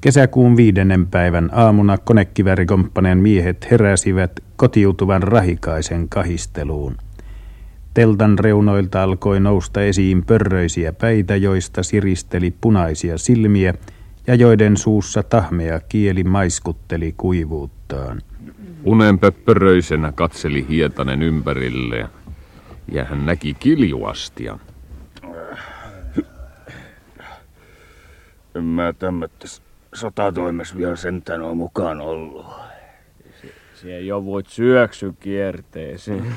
Kesäkuun viidennen päivän aamuna konekivärikompaneen miehet heräsivät kotiutuvan rahikaisen kahisteluun. Teltan reunoilta alkoi nousta esiin pörröisiä päitä, joista siristeli punaisia silmiä ja joiden suussa tahmea kieli maiskutteli kuivuuttaan. Unen pöppöröisenä katseli Hietanen ympärille ja hän näki kiljuastia. En mä tämmöttäs sotatoimessa vielä sentään ole mukaan ollut. Se, se jo voit syöksy kierteeseen.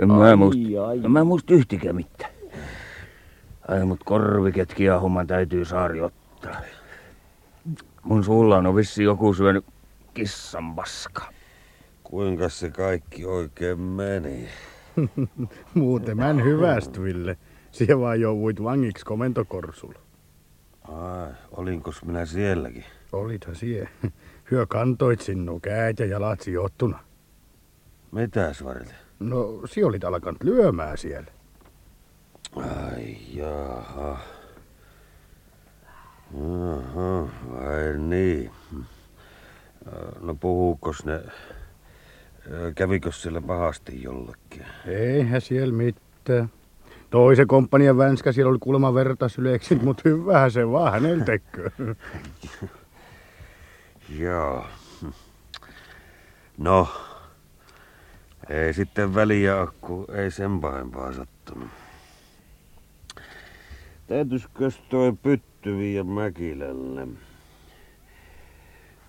En mä muist, en mä muist yhtikään mitään. Ai mut korviket kiehuman täytyy saari ottaa. Mun suulla on vissi joku syönyt kissan paska. Kuinka se kaikki oikein meni? Muuten mä en hyvästyille. Siellä vaan jouduit vangiksi komentokorsulla. Ai, olinkos minä sielläkin? Olithan sie. Hyö kantoit sinun käät ja jalat sijoittuna. Mitäs varten? No, si olit alkanut lyömään siellä. Ai jaha. Aha, vai niin. No puhuukos ne, kävikö siellä pahasti jollekin? Eihän siellä mitään. Toisen komppanian vänskä siellä oli kuulemma vertasyleeksit, mutta hyvähän se vaan hänellä. Joo. No, ei sitten väliä kun ei sen pahempaa sattunut. Täytyisikö toi pytty viiä Mäkilälle?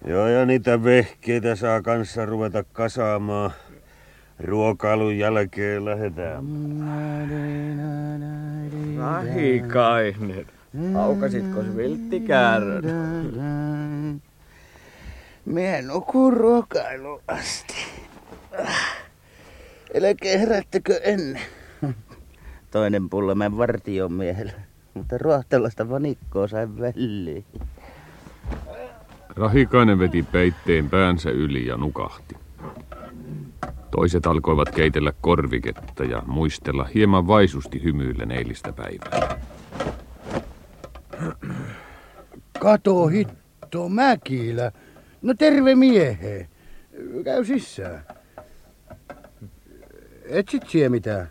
Joo, ja niitä vehkeitä saa kanssa ruveta kasaamaan. Ruokailun jälkeen lähdetään. Rahikainen. Aukasitko vilttikäärön? Mie nukun ruokailu asti. Älkää herättäkö ennen. Toinen pulla mä vartion miehellä. Mutta ruohtelosta vanikkoa sain väliin. Rahikainen veti peitteen päänsä yli ja nukahti. Toiset alkoivat keitellä korviketta ja muistella hieman vaisusti hymyillen eilistä päivää. Kato hitto, Mäkilä. No terve miehe. Käy sisään. Etsit sie mitään?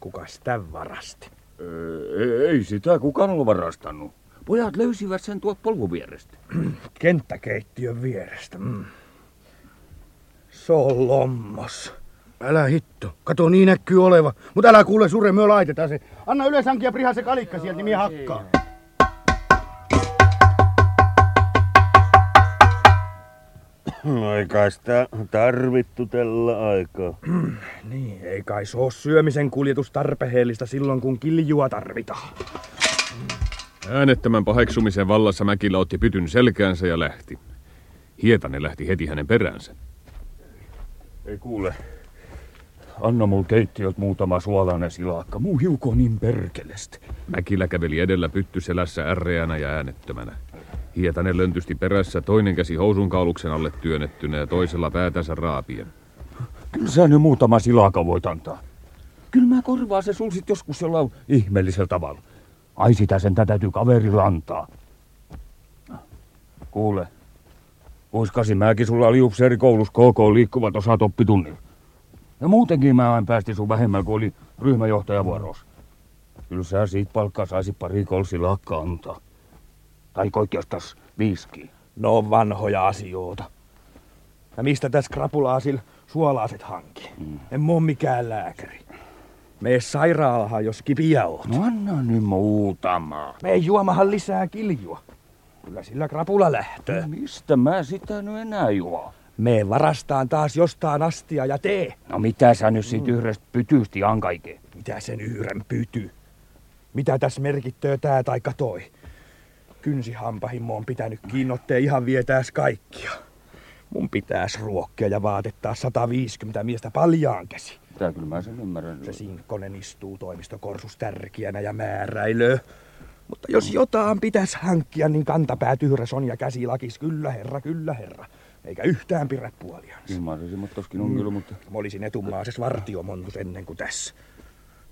Kukas tän varasti? Ei, ei sitä kukaan ollut varastanut. Pojat löysivät sen tuolta polkun vierestä. Kenttäkeittiön vierestä. Mm. Se on lommos. Älä hitto. Kato, niin näkyy oleva. Mutta älä kuule sure, me laitetaan se. Anna ylös hankia priha se kalikka sieltä, niin mie hakkaa. No ei kai sitä tarvittu tällä aikaa. Niin, ei kai se oo syömisen kuljetus tarpeellista silloin, kun kiljua tarvitaan. Äänettömän paheksumisen vallassa Mäkilä otti pytyn selkäänsä ja lähti. Hietanen lähti heti hänen peränsä. Ei kuule. Anna mul keittiöltä muutama suolainen silakka. Muu hiuko niin perkelestä. Mäkilä käveli edellä pytty selässä ärreänä ja äänettömänä. Hietanen löntysti perässä, toinen käsi housun kauluksen alle työnnettynä ja toisella päätänsä raapien. Kyllä sä nyt muutama silaka voit antaa. Kyllä mä korvaan se sul sit joskus jollain ihmeellisellä tavalla. Ai sitä sen täytyy kaverilla antaa. Kuule, vuosikasi mäkin sulla oli upseeri koulussa KK liikkuvat osat oppitunnilla. Ja muutenkin mä aina päästi sun vähemmän, kun oli ryhmäjohtajavuorossa. Kyllä sä siitä palkkaa saisit pari kolsi lakka antaa. Tai oikeastaan viiski. No on vanhoja asioita. Ja mistä tässä krapulaasilla suolaaset hankki? Mm. En mä oo mikään lääkäri. Mene sairaalahan, jos kipiä oot. No anna nyt muutama. Mene juomahan lisää kiljua. Kyllä sillä krapula lähtee. No mistä mä sitä nyt enää juo? Me varastaan taas jostain astia ja tee. No mitä sä nyt siitä yhdestä pytysti ankaike? Mitä sen yhden pyty? Mitä tässä merkittöö tää tai toi? Kynsihampahimmo on pitänyt kiinnottee ihan vietääs kaikkia. Mun pitäis ruokkia ja vaatettaa 150 miestä paljaan käsi. Tää kyllä mä sen ymmärrän. Se sinkkonen istuu toimistokorsus tärkeänä ja määräilö. Mutta jos jotain pitäis hankkia, niin kantapää tyhräs on ja käsi lakis. Kyllä herra, kyllä herra. Eikä yhtään pidä puoliansa. Ymmärräsin, mutta toskin on kyllä, mutta... Mä olisin etumaases vartiomontus ennen kuin tässä.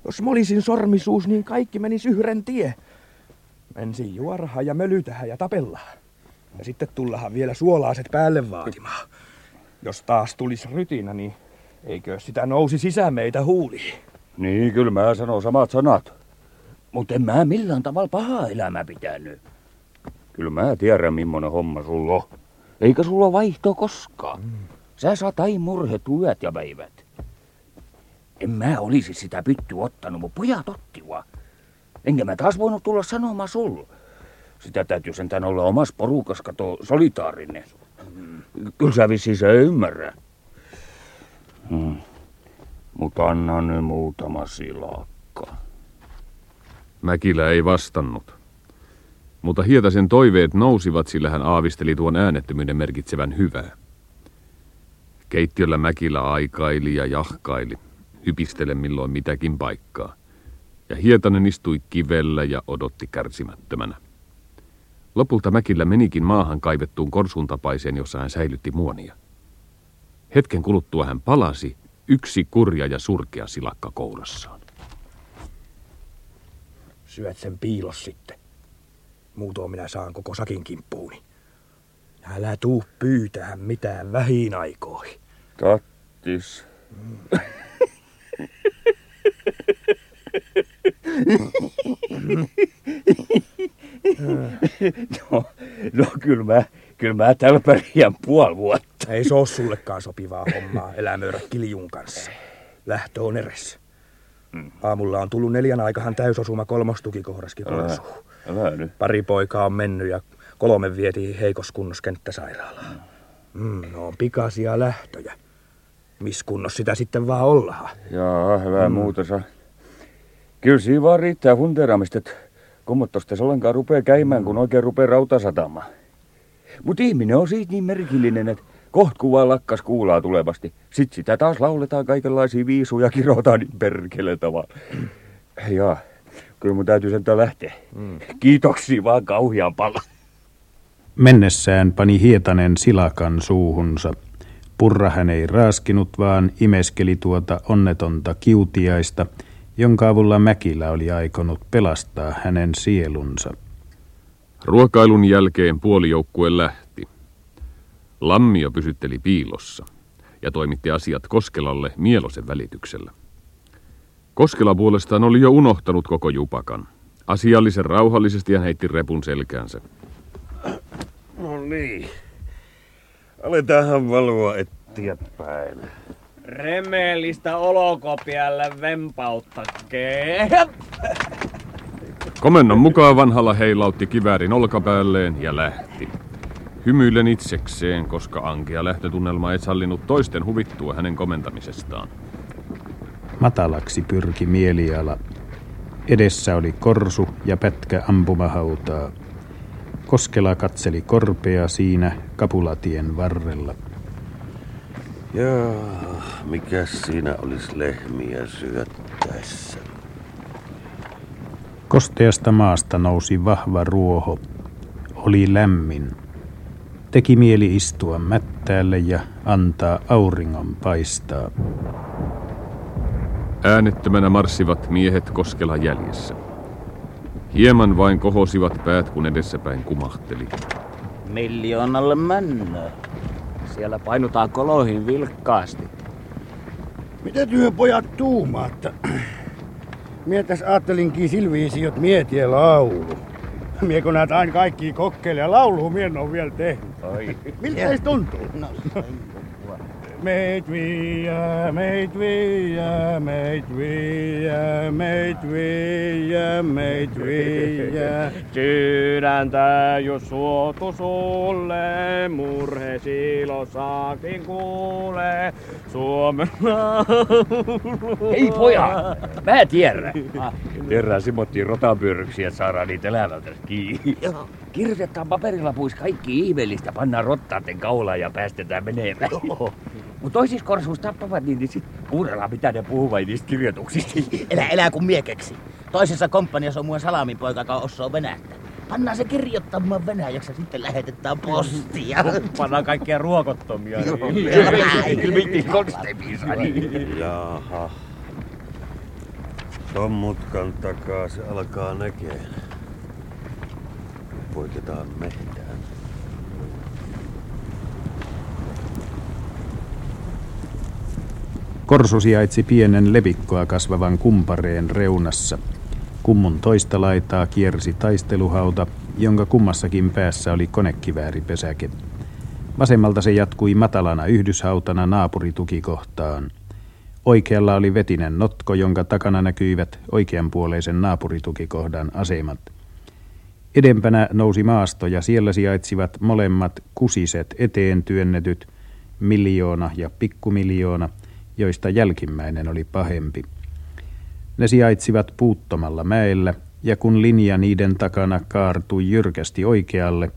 Jos mä olisin sormisuus, niin kaikki menis yhden tie. Ensin juorahan ja mölytähän ja tapellaan. Ja sitten tullahan vielä suolaaset päälle vaatimaan. Jos taas tulisi rytinä, niin eikö sitä nousi sisään meitä huuliin? Niin, kyllä mä sanon samat sanat. Mutta en mä millään tavalla pahaa elämää pitänyt. Kyllä mä tiedän, millainen homma sulla on. Eikä sulla vaihto koskaan. Mm. Sä saat aina murhet yöt ja päivät. En mä olisi sitä pytty ottanut, mutta pojat ottivat. Enkä mä taas voinut tulla sanomaan sulla. Sitä täytyy sentään olla omas porukas, kato, solitaarinen. Kyllä sä vissiin se ymmärrä. Hmm. Mutta anna nyt muutama silakka. Mäkilä ei vastannut. Mutta Hietasen toiveet nousivat, sillä hän aavisteli tuon äänettömyyden merkitsevän hyvää. Keittiöllä Mäkilä aikaili ja jahkaili, hypistele milloin mitäkin paikkaa. Ja Hietanen istui kivellä ja odotti kärsimättömänä. Lopulta Mäkillä menikin maahan kaivettuun korsun tapaiseen, jossa hän säilytti muonia. Hetken kuluttua hän palasi, yksi kurja ja surkea silakka kourassaan. Syöt sen piilos sitten. Muutoin minä saan koko sakin kimppuuni. Älä tuu pyytää mitään vähin aikoihin. Tattis. no, no kyllä mä, kyllä mä täällä pärjään puoli vuotta. Ei se ole sullekaan sopivaa hommaa elämöidä kiljun kanssa. Lähtö on eres. Mm. Aamulla on tullut neljän aikahan täysosuma kolmostukikohdaskin korsuun. Pari poikaa on mennyt ja kolme vietiin heikos kunnossa kenttäsairaalaan. Mm, no on pikaisia lähtöjä. Miss kunnossa sitä sitten vaan ollaan. Jaa, hyvää mm. muuta saa. Kyllä siinä vaan riittää fundeeraamista, että kummotosta se ollenkaan rupeaa käymään, kun oikein rupeaa rautasatamaan. Mutta ihminen on siitä niin merkillinen, että koht kuvaa lakkas kuulaa tulevasti. Sitten sitä taas lauletaan kaikenlaisia viisuja ja kirotaan niin perkele tavalla. Jaa, kyllä mun täytyy sentään lähteä. Mm. Kiitoksia vaan kauhean paljon. Mennessään pani Hietanen silakan suuhunsa. Purra hän ei raaskinut, vaan imeskeli tuota onnetonta kiutiaista, jonka avulla Mäkilä oli aikonut pelastaa hänen sielunsa. Ruokailun jälkeen puolijoukkue lähti. Lammio pysytteli piilossa ja toimitti asiat Koskelalle Mielosen välityksellä. Koskela puolestaan oli jo unohtanut koko jupakan. Asiallisen rauhallisesti hän heitti repun selkäänsä. No niin. Aletaanhan valvoa eteenpäin. Remeellistä olokopialle vempauttakkee. Komennon mukaan vanhalla heilautti kiväärin olkapäälleen ja lähti. Hymyilen itsekseen, koska ankea lähtötunnelma ei sallinut toisten huvittua hänen komentamisestaan. Matalaksi pyrki mieliala. Edessä oli korsu ja pätkä ampumahautaa. Koskela katseli korpea siinä kapulatien varrella. Joo, mikä siinä olisi lehmiä syöttäessä? Kosteasta maasta nousi vahva ruoho. Oli lämmin. Teki mieli istua mättäälle ja antaa auringon paistaa. Äänettömänä marssivat miehet Koskela jäljessä. Hieman vain kohosivat päät, kun edessäpäin kumahteli. Miljoonalle männöä. Siellä painutaan koloihin vilkkaasti. Mitä työ pojat tuumaatta? Mietäs ajattelinkin silviisi, jot mietie laulu. Mie kun näet aina kaikki kokkeille ja laulu mien on vielä tehnyt. Oi. Miltä se tuntuu? No, Meit viiä, meit viiä, meit viiä, meit viiä, meit viiä. Sydäntä jos suotu sulle, murhe silossakin kuule. Suomen. Hei poja, mä tiedän. Terää simottiin rotapyörryksiä, että saadaan niitä elävältä kiinni. Kirjoitetaan paperilapuissa kaikki ihmeellistä, pannaan rottaaten kaulaan ja päästetään menemään. Mutta toisis korsuus tappavat niin, niin sit kuunnellaan mitä ne puhuvat niistä kirjoituksista. Elä, elä kun miekeksi. Toisessa komppaniassa on muun salamipoika, joka osaa venäjää. Pannaan se kirjoittamaan venäjäksi ja sitten lähetetään postia. Pannaan kaikkia ruokottomia. Jaha. Ton mutkan takaa se alkaa näkeen. poiketaan mehtään. Korsu sijaitsi pienen levikkoa kasvavan kumpareen reunassa. Kummun toista laitaa kiersi taisteluhauta, jonka kummassakin päässä oli konekivääripesäke. Vasemmalta se jatkui matalana yhdyshautana naapuritukikohtaan. Oikealla oli vetinen notko, jonka takana näkyivät oikeanpuoleisen naapuritukikohdan asemat. Edempänä nousi maasto ja siellä sijaitsivat molemmat kusiset eteen työnnetyt, miljoona ja pikkumiljoona, joista jälkimmäinen oli pahempi. Ne sijaitsivat puuttomalla mäellä, ja kun linja niiden takana kaartui jyrkästi oikealle,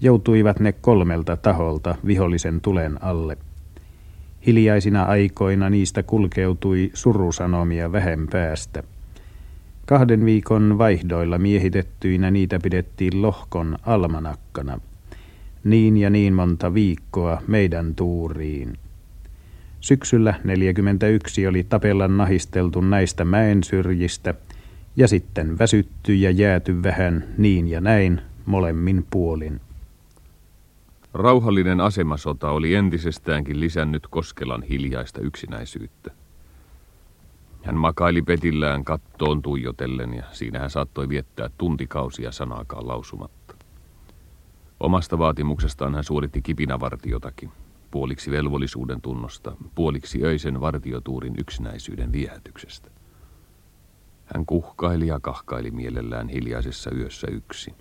joutuivat ne kolmelta taholta vihollisen tulen alle. Hiljaisina aikoina niistä kulkeutui surusanomia vähän päästä. Kahden viikon vaihdoilla miehitettyinä niitä pidettiin lohkon almanakkana. Niin ja niin monta viikkoa meidän tuuriin. Syksyllä 41 oli tapellan nahisteltu näistä mäen syrjistä ja sitten väsytty ja jääty vähän niin ja näin molemmin puolin. Rauhallinen asemasota oli entisestäänkin lisännyt Koskelan hiljaista yksinäisyyttä. Hän makaili petillään kattoon tuijotellen ja siinä hän saattoi viettää tuntikausia sanaakaan lausumatta. Omasta vaatimuksestaan hän suoritti kipinävartiotakin, puoliksi velvollisuuden tunnosta, puoliksi öisen vartiotuurin yksinäisyyden viehätyksestä. Hän kuhkaili ja kahkaili mielellään hiljaisessa yössä yksin.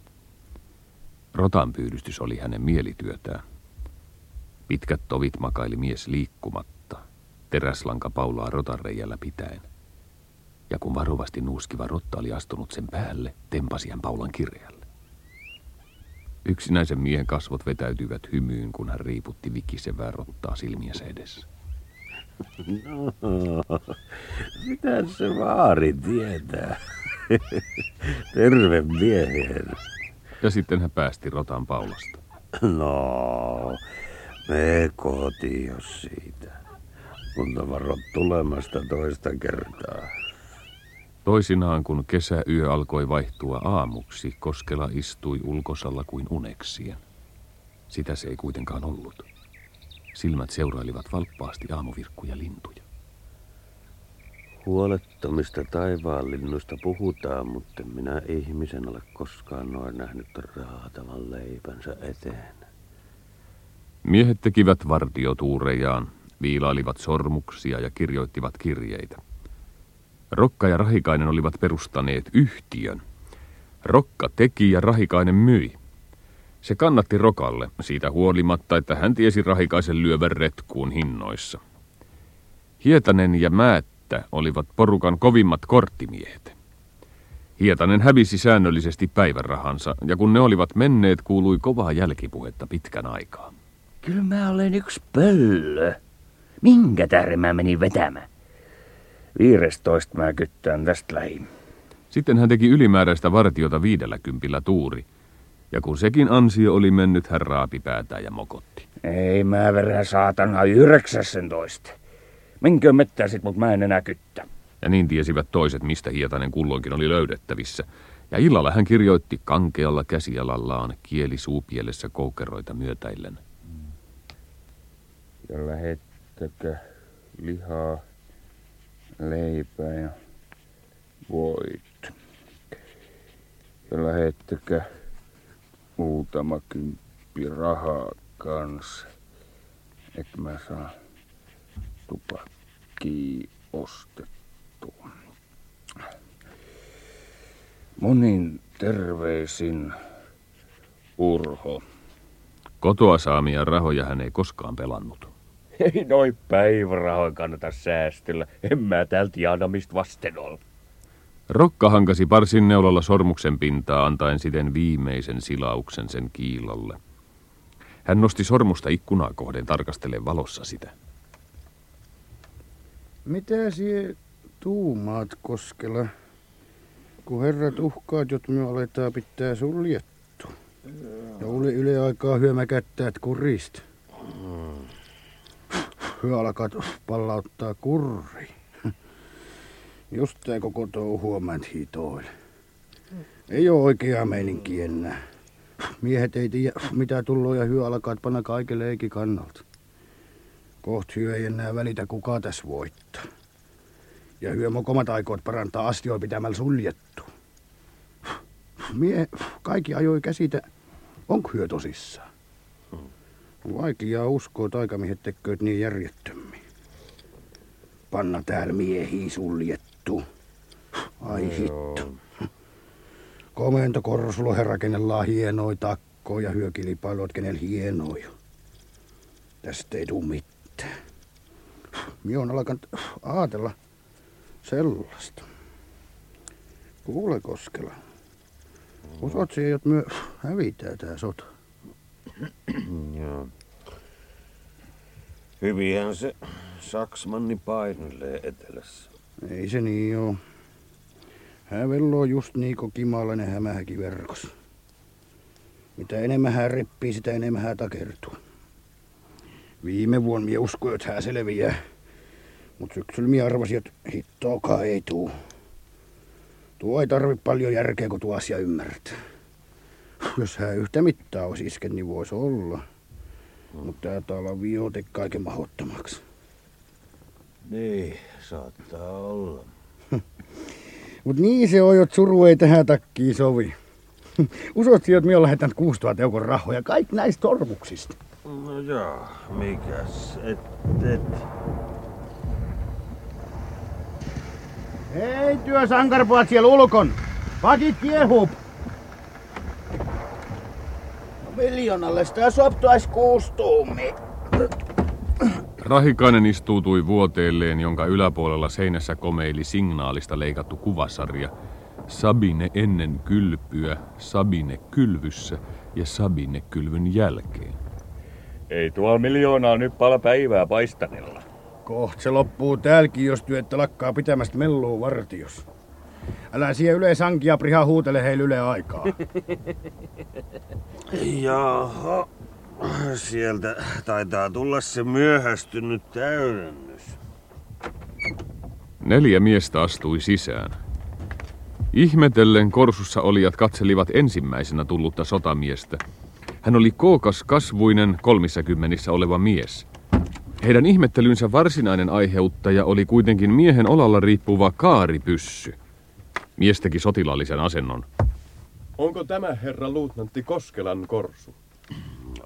Rotanpyydystys oli hänen mielityötään. Pitkät tovit makaili mies liikkumatta, teräslanka paulaa rotanreijällä pitäen. Ja kun varovasti nuuskiva rotta oli astunut sen päälle, tempasi hän paulan kirjalle. Yksinäisen miehen kasvot vetäytyivät hymyyn, kun hän riiputti vikisevää rottaa silmiensä edessä. No, mitä se vaari tietää? Terve miehen. Ja sitten hän päästi rotan paulasta. No, me kotiin jos siitä. Mutta varot tulemasta toista kertaa. Toisinaan, kun kesäyö alkoi vaihtua aamuksi, Koskela istui ulkosalla kuin uneksien. Sitä se ei kuitenkaan ollut. Silmät seurailivat valppaasti aamuvirkkuja lintuja. Huolettomista taivaanlinnuista puhutaan, mutta minä ihmisen ole koskaan noin nähnyt raatavan leipänsä eteen. Miehet tekivät vartiotuurejaan, viilailivat sormuksia ja kirjoittivat kirjeitä. Rokka ja Rahikainen olivat perustaneet yhtiön. Rokka teki ja Rahikainen myi. Se kannatti Rokalle siitä huolimatta, että hän tiesi Rahikaisen lyövän retkuun hinnoissa. Hietanen ja Määttä olivat porukan kovimmat korttimiehet. Hietanen hävisi säännöllisesti päivärahansa, ja kun ne olivat menneet, kuului kovaa jälkipuhetta pitkän aikaa. Kyllä mä olen yksi pöllö. Minkä tähden mä menin vetämään? Viidestoista mä kyttään tästä lähin. Sitten hän teki ylimääräistä vartiota viidellä kympillä tuuri, ja kun sekin ansio oli mennyt, hän raapi päätään ja mokotti. Ei mä verran saatana yhdeksässentoista. Menkö mettää sit, mut mä en enää kyttä. Ja niin tiesivät toiset, mistä Hietanen kulloinkin oli löydettävissä. Ja illalla hän kirjoitti kankealla käsialallaan kieli suupielessä koukeroita myötäillen. Ja lähettäkö lihaa, leipää ja voit. Ja lähettäkö muutama kymppi rahaa kanssa, että mä saan tupakkia ostettua. Monin terveisin Urho. Kotoa saamia rahoja hän ei koskaan pelannut. Ei noin päivärahoin kannata säästellä. En mä täältä Jaanamista vasten ole. Rokka hankasi parsin neulalla sormuksen pintaa antaen siten viimeisen silauksen sen kiilolle. Hän nosti sormusta ikkunaa kohden tarkastellen valossa sitä. Mitä sie tuumaat koskella, kun herrat uhkaat, jot me aletaan pitää suljettu? Ja uli yle aikaa hyömä kättäät kurista. Hyö alkaat pallauttaa kurri. Just tää koko touhua mä hitoille. Ei oo oikeaa meininki enää. Miehet ei tiedä, mitä tullut ja hyö alkaa panna kaiken leiki kannalta. Koht hyö ei enää välitä, kuka tässä voittaa. Ja hyö mokomat aikoot parantaa asioita pitämällä suljettu. Mie kaikki ajoi käsitä, onko hyö tosissaan? Vaikea uskoa, että aikamiehet tekööt niin järjettömmin. Panna täällä miehiä suljettu. Ai hitto. Komento kenellä on hienoi takko ja hyökilipailut, kenellä hienoi. Tästä ei tuu mitään. Mie on alkanut ajatella sellaista. Kuule Koskela. Usot siihen, että myö hävitää tää sota? Joo. Hyvinhän se Saksmanni painelee etelässä. Ei se niin oo. Hän velloo just niin kuin kimalainen hämähäki verkos. Mitä enemmän hän reppii, sitä enemmän hän takertuu. Viime vuonna mie uskoin, että hän selviää. Mut syksyllä mie arvasin, että hittoakaan ei tuu. Tuo ei tarvi paljon järkeä, kun tuo asia ymmärtää. Jos hän yhtä mittaa olisi isken, niin voisi olla. Mutta tää täällä viote kaiken mahdottomaksi. Niin, saattaa olla. Mut niin se on, että suru ei tähän takkiin sovi. Usot että minä olen lähettänyt 6000 eukon rahoja kaikki näistä tormuksista. No joo, mikäs, et, et. Hei työsankarpoat siellä ulkon. Pakit kiehuu. Miljoonalle sitä soptaisi kuusi tuumi. Rahikainen istuutui vuoteelleen, jonka yläpuolella seinässä komeili signaalista leikattu kuvasarja. Sabine ennen kylpyä, Sabine kylvyssä ja Sabine kylvyn jälkeen. Ei tuolla miljoonaa nyt pala päivää paistanella. Koht se loppuu täälläkin, jos työtte lakkaa pitämästä mellua vartios. Älä siihen yle sankia priha huutele heille yle aikaa. Jaha, sieltä taitaa tulla se myöhästynyt täydennys. Neljä miestä astui sisään. Ihmetellen korsussa olijat katselivat ensimmäisenä tullutta sotamiestä. Hän oli kookas kasvuinen kolmissa oleva mies. Heidän ihmettelynsä varsinainen aiheuttaja oli kuitenkin miehen olalla riippuva kaaripyssy. Mies teki sotilaallisen asennon. Onko tämä herra luutnantti Koskelan korsu?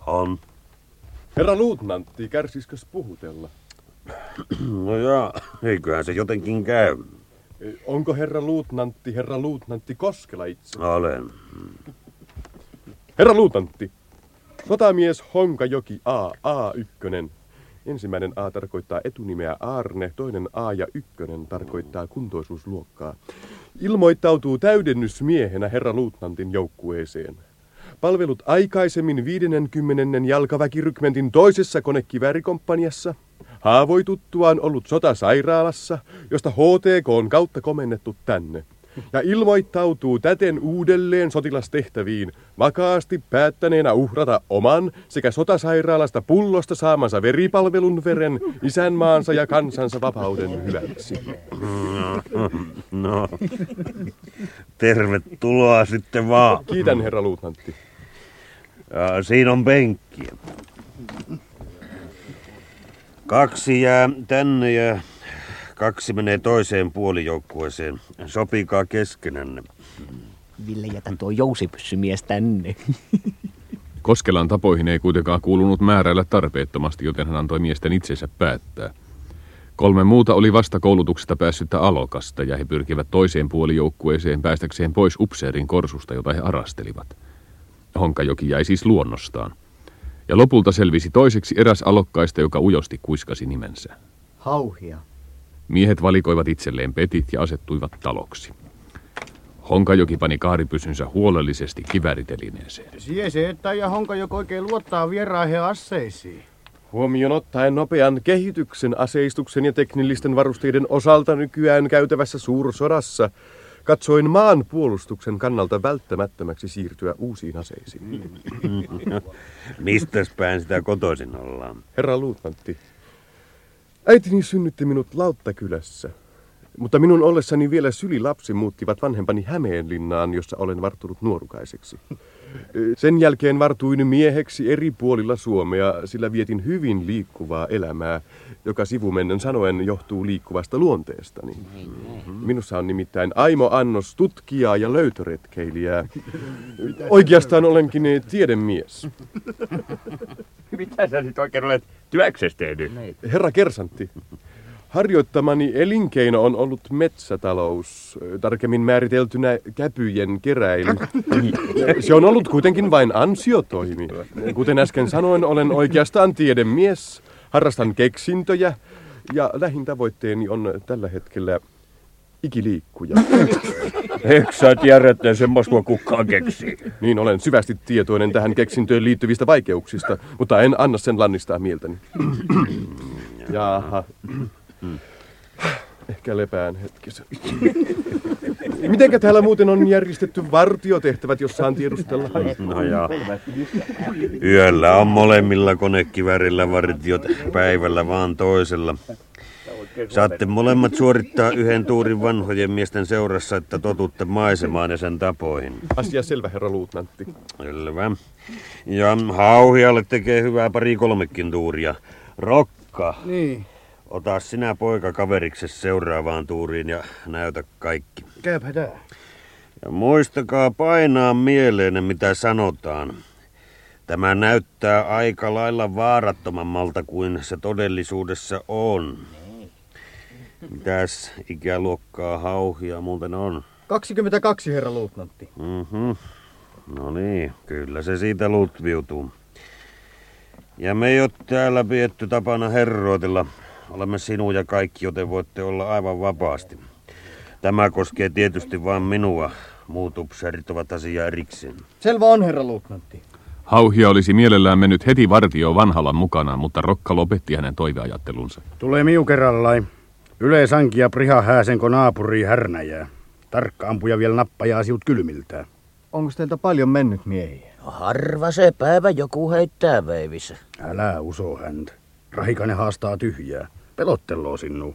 On. Herra luutnantti, kärsiskös puhutella? No joo, eiköhän se jotenkin käy. Onko herra luutnantti herra luutnantti Koskela itse? Olen. Herra luutnantti, sotamies Honkajoki A, A1. Ensimmäinen A tarkoittaa etunimeä Aarne, toinen A ja ykkönen tarkoittaa kuntoisuusluokkaa. Ilmoittautuu täydennysmiehenä herra luutnantin joukkueeseen. Palvelut aikaisemmin 50. jalkaväkirykmentin toisessa konekiväärikomppaniassa. Haavoituttuaan ollut sotasairaalassa, josta HTK on kautta komennettu tänne ja ilmoittautuu täten uudelleen sotilastehtäviin, vakaasti päättäneenä uhrata oman sekä sotasairaalasta pullosta saamansa veripalvelun veren isänmaansa ja kansansa vapauden hyväksi. No, tervetuloa sitten vaan. Kiitän, herra luutnantti. Ja siinä on penkkiä. Kaksi jää tänne ja kaksi menee toiseen puolijoukkueeseen. Sopikaa keskenänne. Ville, jätä tuo jousipyssymies tänne. Koskelan tapoihin ei kuitenkaan kuulunut määräillä tarpeettomasti, joten hän antoi miesten itsensä päättää. Kolme muuta oli vasta koulutuksesta päässyttä alokasta ja he pyrkivät toiseen puolijoukkueeseen päästäkseen pois upseerin korsusta, jota he arastelivat. Honkajoki jäi siis luonnostaan. Ja lopulta selvisi toiseksi eräs alokkaista, joka ujosti kuiskasi nimensä. Hauhia. Miehet valikoivat itselleen petit ja asettuivat taloksi. Honkajoki pani kaaripysynsä huolellisesti kiväritelineeseen. Sie että ja Honkajoki oikein luottaa vieraihin asseisiin. Huomioon ottaen nopean kehityksen, aseistuksen ja teknillisten varusteiden osalta nykyään käytävässä suursodassa, katsoin maan puolustuksen kannalta välttämättömäksi siirtyä uusiin aseisiin. Mistäs päin sitä kotoisin ollaan? Herra luutnantti, äitini synnytti minut Lauttakylässä. Mutta minun ollessani vielä sylilapsi muuttivat vanhempani Hämeenlinnaan, jossa olen varttunut nuorukaiseksi. Sen jälkeen vartuin mieheksi eri puolilla Suomea, sillä vietin hyvin liikkuvaa elämää, joka sivumennen sanoen johtuu liikkuvasta luonteestani. Minussa on nimittäin Aimo Annos tutkijaa ja löytöretkeilijää. Oikeastaan olenkin tiedemies. Mitä sä nyt oikein olet työksessä tehnyt? Herra Kersantti, Harjoittamani elinkeino on ollut metsätalous, tarkemmin määriteltynä käpyjen keräily. Se on ollut kuitenkin vain ansiotoimi. Kuten äsken sanoin, olen oikeastaan tiedemies, harrastan keksintöjä ja lähin tavoitteeni on tällä hetkellä ikiliikkuja. Eikö sä tiedä, että semmoista kukaan keksii? Niin, olen syvästi tietoinen tähän keksintöön liittyvistä vaikeuksista, mutta en anna sen lannistaa mieltäni. Jaha. Ehkä lepään hetkisen. Mitenkä täällä muuten on järjestetty vartiotehtävät, jos saan tiedustella? No ja. Yöllä on molemmilla konekivärillä vartiot, päivällä vaan toisella. Saatte molemmat suorittaa yhden tuurin vanhojen miesten seurassa, että totutte maisemaan ja sen tapoihin. Asia selvä, herra luutnantti. Selvä. Ja hauhialle tekee hyvää pari kolmekin tuuria. Rokka. Niin. Ota sinä poika kaveriksi seuraavaan tuuriin ja näytä kaikki. Käypä tää. Ja muistakaa painaa mieleen, mitä sanotaan. Tämä näyttää aika lailla vaarattomammalta kuin se todellisuudessa on. Mitäs ikäluokkaa hauhia muuten on? 22, herra luutnantti. Mhm. No niin, kyllä se siitä lutviutuu. Ja me ei ole täällä pietty tapana herroitella. Olemme sinua ja kaikki, joten voitte olla aivan vapaasti. Tämä koskee tietysti vain minua. Muut upseerit ovat asia erikseen. Selvä on, herra luutnantti. Hauhia olisi mielellään mennyt heti vartio vanhalan mukana, mutta Rokka lopetti hänen toiveajattelunsa. Tulee miu kerrallaan. Yle sanki ja priha hääsenko naapuri härnäjää. Tarkka ampuja vielä nappajaa siut kylmiltään. Onko teiltä paljon mennyt miehiä? No harva se päivä joku heittää veivissä. Älä uso häntä. Rahikainen haastaa tyhjää. Pelotteloo sinua.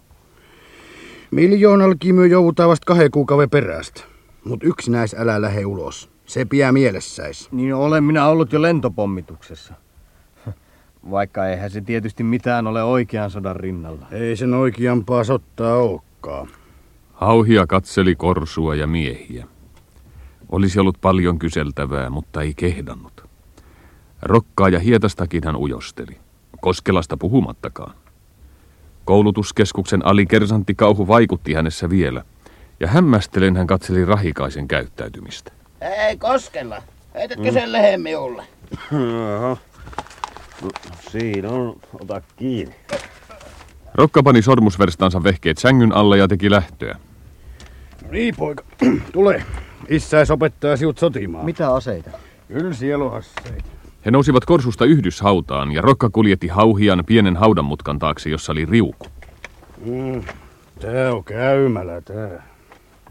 Miljoonalla kimy joutaa vasta kahden kuukauden perästä. Mut yksinäis älä lähe ulos. Se piää mielessäis. Niin olen minä ollut jo lentopommituksessa. Vaikka eihän se tietysti mitään ole oikean sodan rinnalla. Ei sen oikeampaa sottaa olekaan. Hauhia katseli korsua ja miehiä. Olisi ollut paljon kyseltävää, mutta ei kehdannut. Rokkaa ja hietastakin hän ujosteli. Koskelasta puhumattakaan. Koulutuskeskuksen alikersantti kauhu vaikutti hänessä vielä, ja hämmästelen hän katseli rahikaisen käyttäytymistä. Ei koskella. Heitätkö sen lehen minulle? No, siinä on. Ota kiinni. Rokka pani sormusverstansa vehkeet sängyn alla ja teki lähtöä. No niin, poika. Tule. Isäis opettaa siut sotimaan. Mitä aseita? Kyllä sieluhasseita. He nousivat korsusta yhdyshautaan ja Rokka kuljetti hauhian pienen haudanmutkan taakse, jossa oli riuku. Mm, tää on käymälä tää.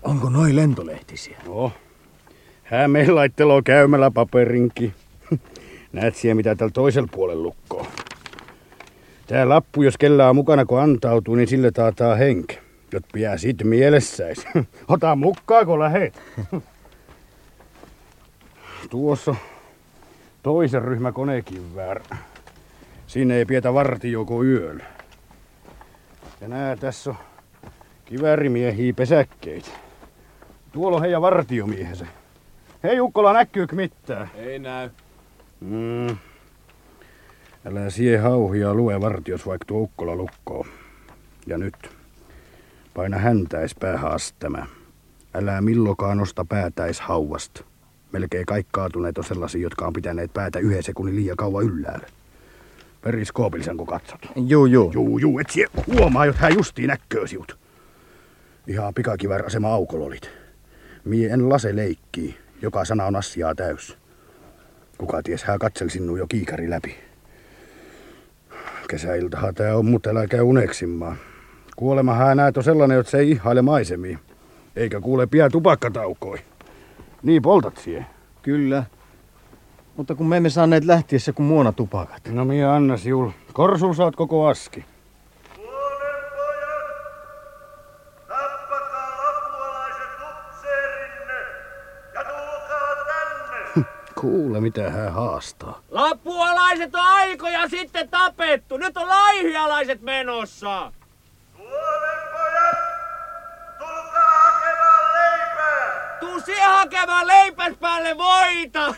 Onko noi lentolehtisiä? No. Hämeen laitteloo käymällä paperinki. Näet siellä mitä tällä toisella puolella lukkoo. Tää lappu, jos kellään mukana kun antautuu, niin sille taataa henke. Jot piää sit mielessäis. Ota mukaan, kun lähet. Tuossa toisen ryhmä konekiväär. Siinä ei pietä vartio yöllä. Ja nää tässä on kiväärimiehiä pesäkkeitä. Tuolla on heidän vartiomiehensä. Hei Ukkola, näkyykö mitään? Ei näy. Mm. Älä sie hauhia lue vartios vaikka tuo Ukkola lukkoo. Ja nyt. Paina häntäis päähaastämä. Älä millokaan nosta päätäis hauvasta. Melkein kaikki kaatuneet on sellaisia, jotka on pitäneet päätä yhden sekunnin liian kauan ylläällä. Periskoopillisen kun katsot. Juu, juu. Juu, juu, et sie huomaa, jot hän justiin näköö siut. Ihan pikakivär asema aukololit. Mie en lase leikkii. Joka sana on asiaa täys. Kuka ties, hän katsel sinua jo kiikari läpi. Kesäiltahan tää on, mutta älä käy uneksimaan. Kuolema hän näet on sellainen, että se ei ihaile maisemia. Eikä kuule pian tupakkataukoi. Niin poltat siihen. Kyllä. Mutta kun me emme saaneet lähtiessä kuin muona tupakat. No minä anna siul. Korsu saat koko aski. Kuule, mitä hän haastaa. Lapualaiset on aikoja sitten tapettu. Nyt on laihialaiset menossa. Suomen Tuu siihen hakemaan leipäs päälle voita.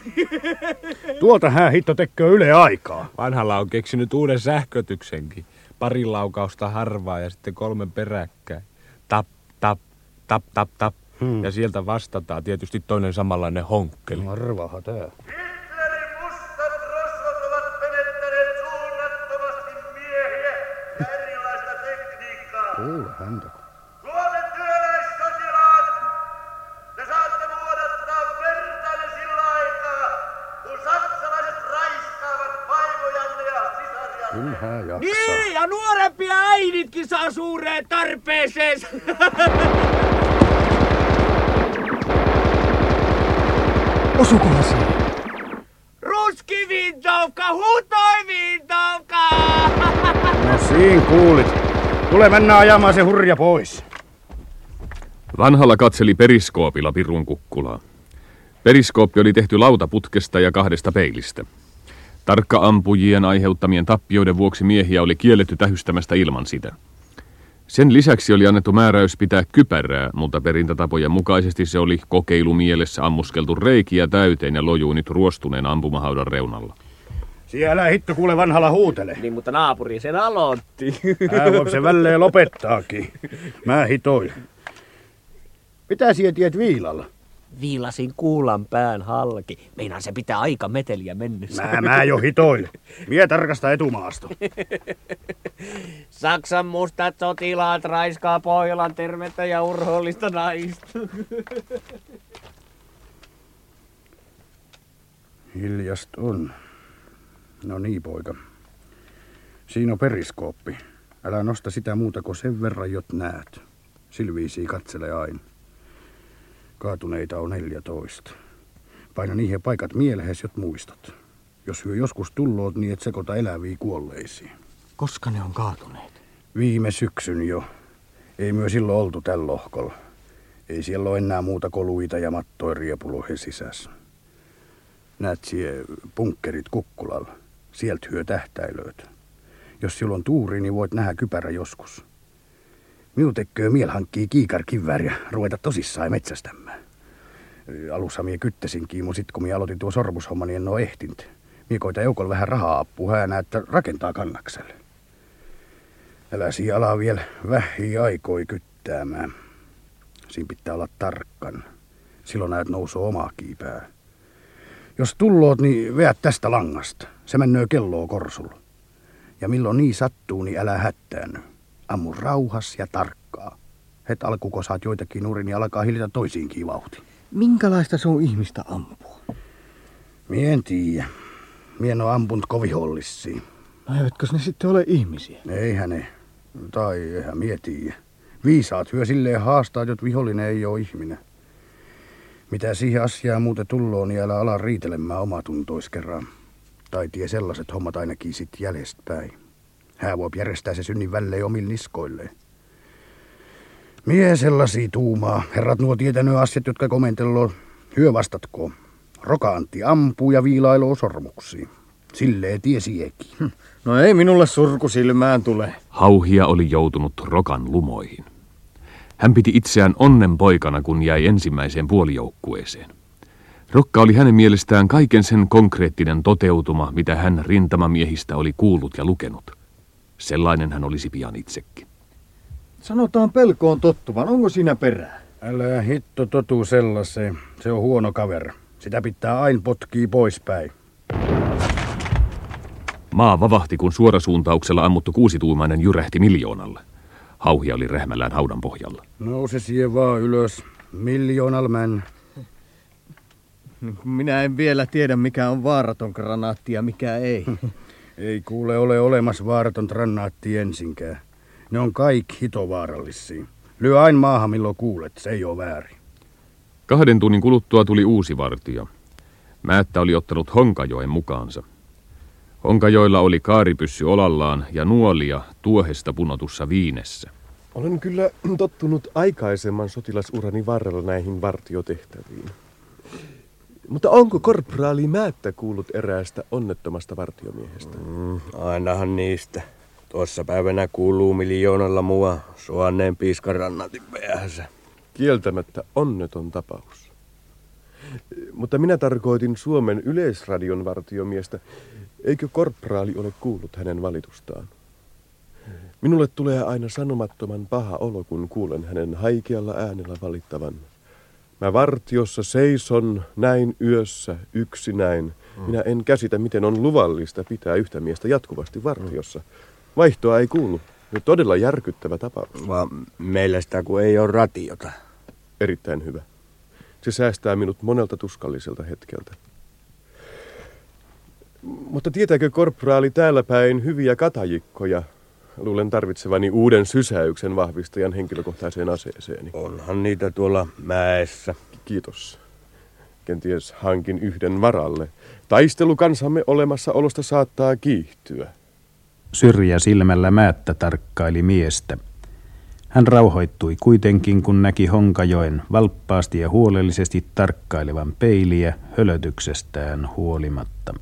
Tuolta hän hitto tekee yle aikaa. Vanhalla on keksinyt uuden sähkötyksenkin. Pari laukausta harvaa ja sitten kolme peräkkäin. Tap, tap, tap, tap, tap. Hmm. Ja sieltä vastataan tietysti toinen samanlainen honkkeli. Arvaha tää. Kuule häntä. Hän jaksaa. Niin, ja nuorempia äiditkin saa suureen tarpeeseen. Osukohan siihen? Ruski vintovka, hutoi vintovka! No siinä kuulit. Tule mennä ajamaan se hurja pois. Vanhalla katseli periskoopilla pirun kukkulaa. Periskooppi oli tehty lautaputkesta ja kahdesta peilistä. Tarkka-ampujien aiheuttamien tappioiden vuoksi miehiä oli kielletty tähystämästä ilman sitä. Sen lisäksi oli annettu määräys pitää kypärää, mutta perintätapojen mukaisesti se oli kokeilumielessä ammuskeltu reikiä täyteen ja lojuu nyt ruostuneen ampumahaudan reunalla. Siellä hitto kuule vanhalla huutele. Niin, mutta naapuri sen aloitti. Hän voi se välleen lopettaakin. Mä hitoin. Mitä siellä tiet viilalla? Viilasin kuulan pään halki. Meinaan se pitää aika meteliä mennessä. Mä, mä jo hitoil. Mie tarkasta etumaasto. Saksan mustat sotilaat raiskaa Pohjolan tervettä ja urhoollista naista. Hiljast on. No niin, poika. Siinä on periskooppi. Älä nosta sitä muuta kuin sen verran, jot näet. Silviisi katsele aina. Kaatuneita on 14. Paina niihin paikat mielehes, jot muistat. Jos hyö joskus tulloot, niin et sekoita eläviä kuolleisiin. Koska ne on kaatuneet? Viime syksyn jo. Ei myö silloin oltu tällä lohkolla. Ei siellä ole enää muuta koluita ja mattoja riepulohen sisässä. Näet sie punkkerit kukkulalla. Sieltä hyö tähtäilöitä. Jos silloin on tuuri, niin voit nähdä kypärä joskus. Minun tekee miel hankkii kiikarkivääri ja ruveta tosissaan metsästämään. Alussa mie kyttäsinkin, mutta sit kun mie aloitin tuo sormushomma, niin en oo ehtint. Mie koita vähän rahaa apua hän että rakentaa kannakselle. Älä siinä ala vielä vähi aikoi kyttäämään. Siinä pitää olla tarkkan. Silloin näet nousuu omaa kiipää. Jos tulloot, niin veät tästä langasta. Se mennöö kelloa korsulla. Ja milloin niin sattuu, niin älä hättäänny. Ammu rauhas ja tarkkaa. Het alkuko saat joitakin nurin, niin alkaa hiljata toisiinkin vauhti. Minkälaista se on ihmistä ampua? Mie en tiedä. Mie en ampunut kovihollissiin. No eivätkö ne sitten ole ihmisiä? Eihän ne. Tai eihän mie tiedä. Viisaat hyö silleen haastaa, jot vihollinen ei oo ihminen. Mitä siihen asiaan muuten tulloo, niin älä ala riitelemään omatuntois kerran. Tai tie sellaiset hommat ainakin sit jäljestäpäin. Hää voi järjestää se synnin välleen omille niskoilleen. Mie sellaisia tuumaa. Herrat nuo tietänyt asiat, jotka komentelloo. Hyö vastatko. Rokaantti ampuu ja viilailoo sormuksiin. Silleen tiesiekin. No ei minulle surku silmään tule. Hauhia oli joutunut rokan lumoihin. Hän piti itseään onnenpoikana, kun jäi ensimmäiseen puolijoukkueeseen. Rokka oli hänen mielestään kaiken sen konkreettinen toteutuma, mitä hän rintamamiehistä oli kuullut ja lukenut. Sellainen hän olisi pian itsekin. Sanotaan pelkoon tottuvan. Onko siinä perää? Älä hitto totu sellaiseen. Se on huono kaver. Sitä pitää aina potkii poispäin. Maa vavahti, kun suorasuuntauksella ammuttu kuusituumainen jyrähti miljoonalle. Hauhia oli rähmällään haudan pohjalla. Nouse siihen vaan ylös. Miljoonal män. Minä en vielä tiedä, mikä on vaaraton granaatti ja mikä ei. Ei kuule ole olemassa vaaraton grannaatti ensinkään. Ne on kaikki hitovaarallisia. Lyö aina maahan milloin kuulet, se ei ole väärin. Kahden tunnin kuluttua tuli uusi vartija. Määttä oli ottanut Honkajoen mukaansa. Honkajoilla oli kaaripyssy olallaan ja nuolia tuohesta punotussa viinessä. Olen kyllä tottunut aikaisemman sotilasurani varrella näihin vartiotehtäviin. Mutta onko korporaali Määttä kuullut eräästä onnettomasta vartiomiehestä? Mm, ainahan niistä. Tuossa päivänä kuuluu miljoonalla mua suanneen piiskarannatin päähänsä. Kieltämättä onneton tapaus. Mutta minä tarkoitin Suomen yleisradion vartiomiestä. Eikö korporaali ole kuullut hänen valitustaan? Minulle tulee aina sanomattoman paha olo, kun kuulen hänen haikealla äänellä valittavan. Mä vartiossa seison näin yössä yksinäin. Minä en käsitä, miten on luvallista pitää yhtä miestä jatkuvasti vartiossa. Vaihtoa ei kuulu. Ja todella järkyttävä tapaus. Vaan meillä sitä kun ei ole ratiota. Erittäin hyvä. Se säästää minut monelta tuskalliselta hetkeltä. Mutta tietääkö korporaali täällä päin hyviä katajikkoja? Luulen tarvitsevani uuden sysäyksen vahvistajan henkilökohtaiseen aseeseeni. Onhan niitä tuolla mäessä. Kiitos. Kenties hankin yhden varalle. Taistelu kansamme olemassaolosta saattaa kiihtyä. Syrjä silmällä määttä tarkkaili miestä. Hän rauhoittui kuitenkin, kun näki Honkajoen valppaasti ja huolellisesti tarkkailevan peiliä hölötyksestään huolimatta.